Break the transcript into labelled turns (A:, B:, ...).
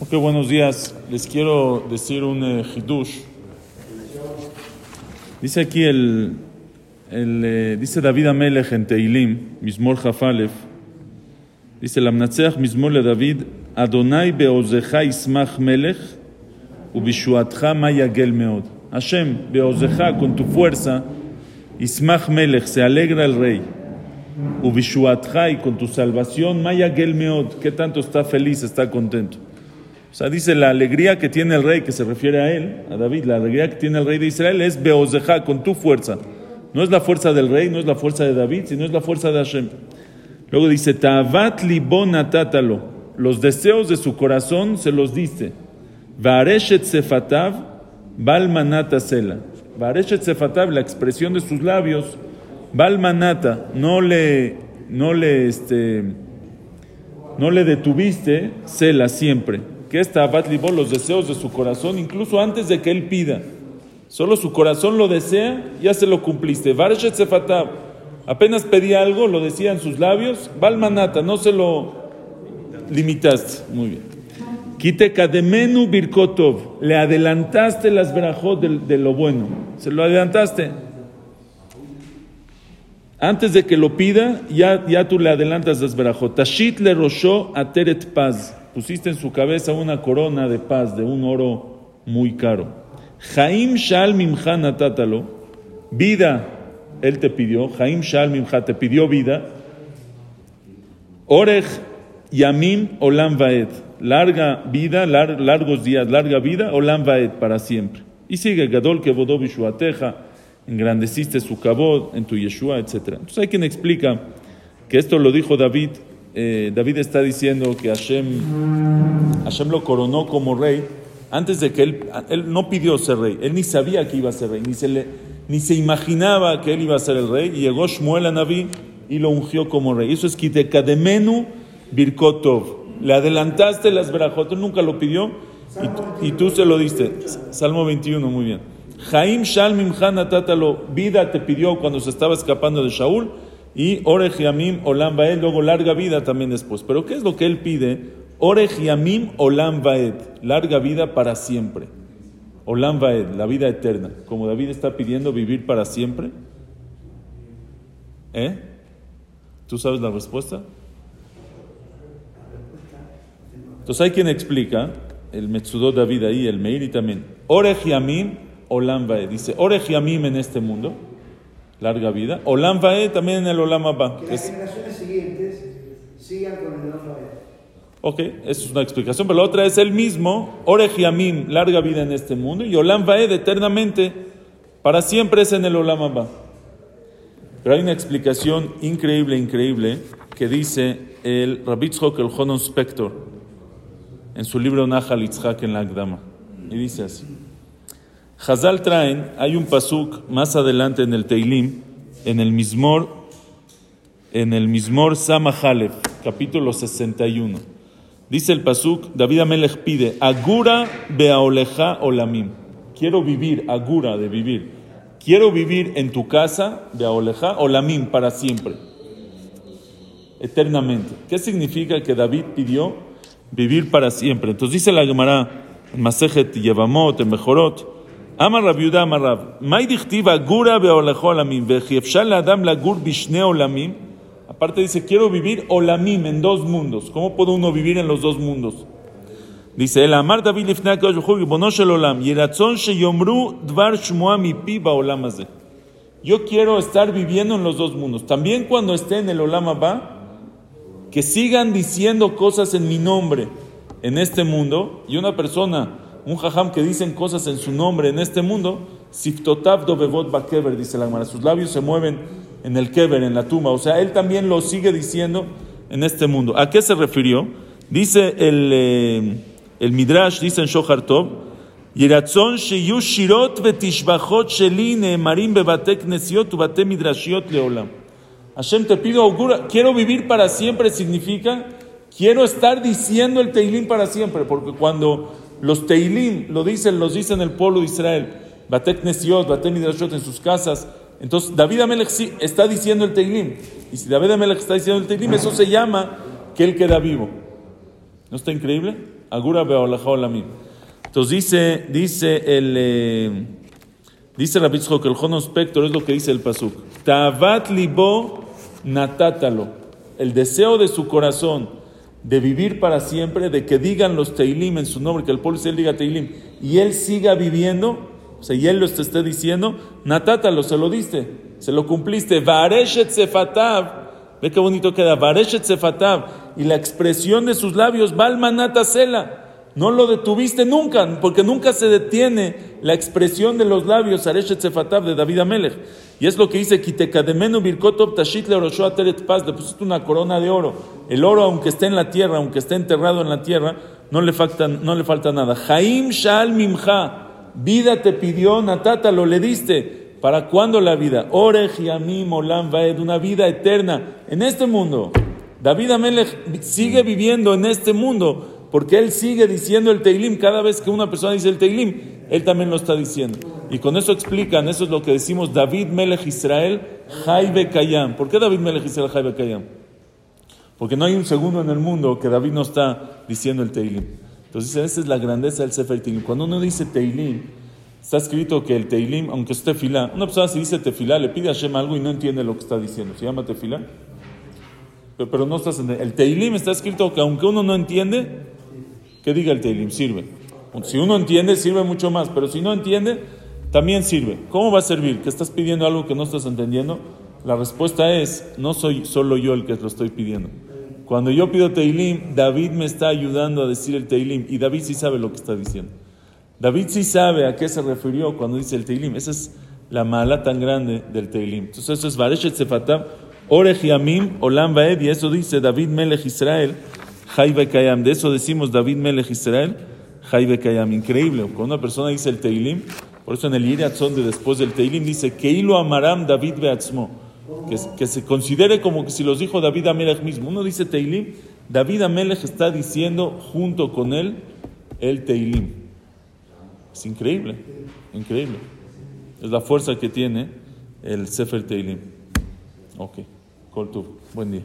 A: Ok, buenos días. Les quiero decir un eh, hidush. Dice aquí el, eh, dice David Amelech en Teilim, Mismor Jafalef. Dice Lamnatzeach Mismor le David, Adonai beozecha ismach melech, ubishuatcha mayagel meod. Hashem, beozecha, con tu fuerza, ismach melech, se alegra el rey. Ubishuatcha, y con tu salvación, mayagel meod. ¿Qué tanto está feliz, está contento? O sea, dice la alegría que tiene el rey, que se refiere a él, a David, la alegría que tiene el rey de Israel es Beozeja, con tu fuerza. No es la fuerza del rey, no es la fuerza de David, sino es la fuerza de Hashem. Luego dice, Ta'avat libon atátalo. Los deseos de su corazón se los dice. Vareshet sefatav, balmanata sela. Vareshet sefatav, la expresión de sus labios, balmanata, no le, no le, este, no le detuviste, sela siempre que está Abad Libó, los deseos de su corazón, incluso antes de que él pida. Solo su corazón lo desea, ya se lo cumpliste. Vareshet Sefatab, apenas pedía algo, lo decía en sus labios. Balmanata, no se lo limitaste. Muy bien. Quite kademenu birkotov, le adelantaste las verajot de, de lo bueno. Se lo adelantaste. Antes de que lo pida, ya, ya tú le adelantas las verajot. Tashit le roshó a teret paz pusiste en su cabeza una corona de paz de un oro muy caro. Jaim Shal Mimcha Natatalo, vida, él te pidió, Jaim Shal Mimcha te pidió vida. Orej Yamim Olam Vaed, larga vida, lar, largos días, larga vida, Olam Vaed, para siempre. Y sigue, Gadol Kevodó Bishuateja, engrandeciste su cabot en tu Yeshua, etc. Entonces hay quien explica que esto lo dijo David eh, David está diciendo que Hashem, Hashem lo coronó como rey antes de que él, él no pidió ser rey, él ni sabía que iba a ser rey, ni se, le, ni se imaginaba que él iba a ser el rey, y llegó Shmuel a Naví y lo ungió como rey. Eso es Kitekademenu Birkotov. Le adelantaste las verajot, él nunca lo pidió y, tú se lo diste. Salmo 21, muy bien. Jaim Shalmim Tatalo, vida te pidió cuando se estaba escapando de Shaul y Orej Yamim Olam Vaed, luego larga vida también después. Pero ¿qué es lo que él pide? Orej Yamim Olam Vaed, larga vida para siempre. Olam Vaed, la vida eterna. Como David está pidiendo vivir para siempre. ¿Eh? ¿Tú sabes la respuesta? Entonces hay quien explica, el Metsudot David ahí, el Meiri también. Orej Yamim Olam Vaed. Dice, Orej Yamim en este mundo larga vida. Olam Vaed también en el Olam Abba.
B: Que las generaciones siguientes sigan con el Olam Vaed.
A: Ok, esa es una explicación, pero la otra es el mismo, Orej Yamim, larga vida en este mundo, y Olam Vaed eternamente, para siempre es en el Olam Abba. Pero hay una explicación increíble, increíble, que dice el Rabitzhok, el Honon Spector, en su libro Nahal Itzhak en la Agdama. Y dice así. Hazal traen, hay un pasuk más adelante en el Teilim, en el Mismor, en el Mismor capítulo 61. Dice el pasuk, David Amelech pide, Agura beaoleja olamim. Quiero vivir, Agura de vivir. Quiero vivir en tu casa, beaoleja olamim, para siempre. Eternamente. ¿Qué significa que David pidió vivir para siempre? Entonces dice la Gemara, en Masejet Yevamot, en Mejorot, Amar Rab Yuda Amar Rab, Mai dichtiva gura beolejo olamim, vejiefshal adam lagur bishne olamim. Aparte dice, quiero vivir olamim en dos mundos. ¿Cómo puede uno vivir en los dos mundos? Dice, el Amar David Hu, ribono shel olam, yiratzon sheyomru dvar shmoa mi pi baolam hazeh. Yo quiero estar viviendo en los dos mundos. También cuando esté en el olam haba, que sigan diciendo cosas en mi nombre en este mundo, y una persona un jajam que dicen cosas en su nombre en este mundo, Siftotav dovevot bakever, dice la Gemara, sus labios se mueven en el kever, en la tumba. O sea, él también lo sigue diciendo en este mundo. ¿A qué se refirió? Dice el, eh, el Midrash, dice en Shohar Tov, Yeratzon sheyu shirot vetishbachot sheli neemarim bebate knesiot ubate midrashiot leolam. Hashem, te pido, augura, quiero vivir para siempre, significa, quiero estar diciendo el Teilim para siempre, porque cuando los Teilim lo dicen, los dicen el pueblo de Israel. Batek Nesiot, Batek Midrashot en sus casas. Entonces, David Amelech sí está diciendo el Teilim. Y si David Amelech está diciendo el Teilim, eso se llama que él queda vivo. ¿No está increíble? Agura be'olaja olamim. Entonces dice, dice el, eh, dice el Jono Spector es lo que dice el Pasuk. Tavat libo natátalo. El deseo de su corazón de vivir para siempre, de que digan los Teilim en su nombre, que el pueblo se diga Teilim, y él siga viviendo, o sea, y él los te esté diciendo, natátalo, se lo diste, se lo cumpliste. Vareshet sefatav, ve qué bonito queda, Vareshet sefatav, y la expresión de sus labios, Balmanata Sela. No lo detuviste nunca, porque nunca se detiene la expresión de los labios, de David Amelech. Y es lo que dice, Kitekademenu Birkotov Tashit le Teret Paz, le pusiste una corona de oro. El oro, aunque esté en la tierra, aunque esté enterrado en la tierra, no le falta, no le falta nada. Jaim Shal Mimcha, vida te pidió, Natata, lo le diste. ¿Para cuándo la vida? Orej Yamim Olam Vaed, una vida eterna en este mundo. David Amelech sigue viviendo en este mundo porque él sigue diciendo el Teilim cada vez que una persona dice el Teilim, él también lo está diciendo. Y con eso explican, eso es lo que decimos David Melech Israel, Jaibe Kayam. ¿Por qué David Melech Israel, Jaibe Kayam? Porque no hay un segundo en el mundo que David no está diciendo el Teilim. Entonces esa es la grandeza del Sefer Teilim. Cuando uno dice Teilim, está escrito que el Teilim, aunque es tefilá, una persona si dice tefilá, le pide a Hashem algo y no entiende lo que está diciendo. ¿Se llama tefilá? Pero, pero no estás en el Teilim está escrito que aunque uno no entiende, que diga el Teilim, sirve. Si uno entiende, sirve mucho más, pero si no entiende, también sirve. ¿Cómo va a servir? ¿Que estás pidiendo algo que no estás entendiendo? La respuesta es, no soy solo yo el que lo estoy pidiendo. Cuando yo pido Teilim, David me está ayudando a decir el Teilim y David sí sabe lo que está diciendo. David sí sabe a qué se refirió cuando dice el Teilim. Esa es la mala tan grande del Teilim. Entonces eso es Vareshet Sefatam, Orej Yamim, Olam Vaed, y eso dice David Melech Israel, Jaibe Kayam. De eso decimos David Melech Israel, Jaibe Kayam. Increíble. Cuando una persona dice el Teilim, por eso en el Iratzón de después del Teilim dice que hilo amaram David Beatzmo. Que, que, se considere como que si los dijo David Amelech mismo. Uno dice Teilim, David Amelech está diciendo junto con él el Teilim. Es increíble, increíble. Es la fuerza que tiene el Sefer Teilim. Ok, Coltu, buen día.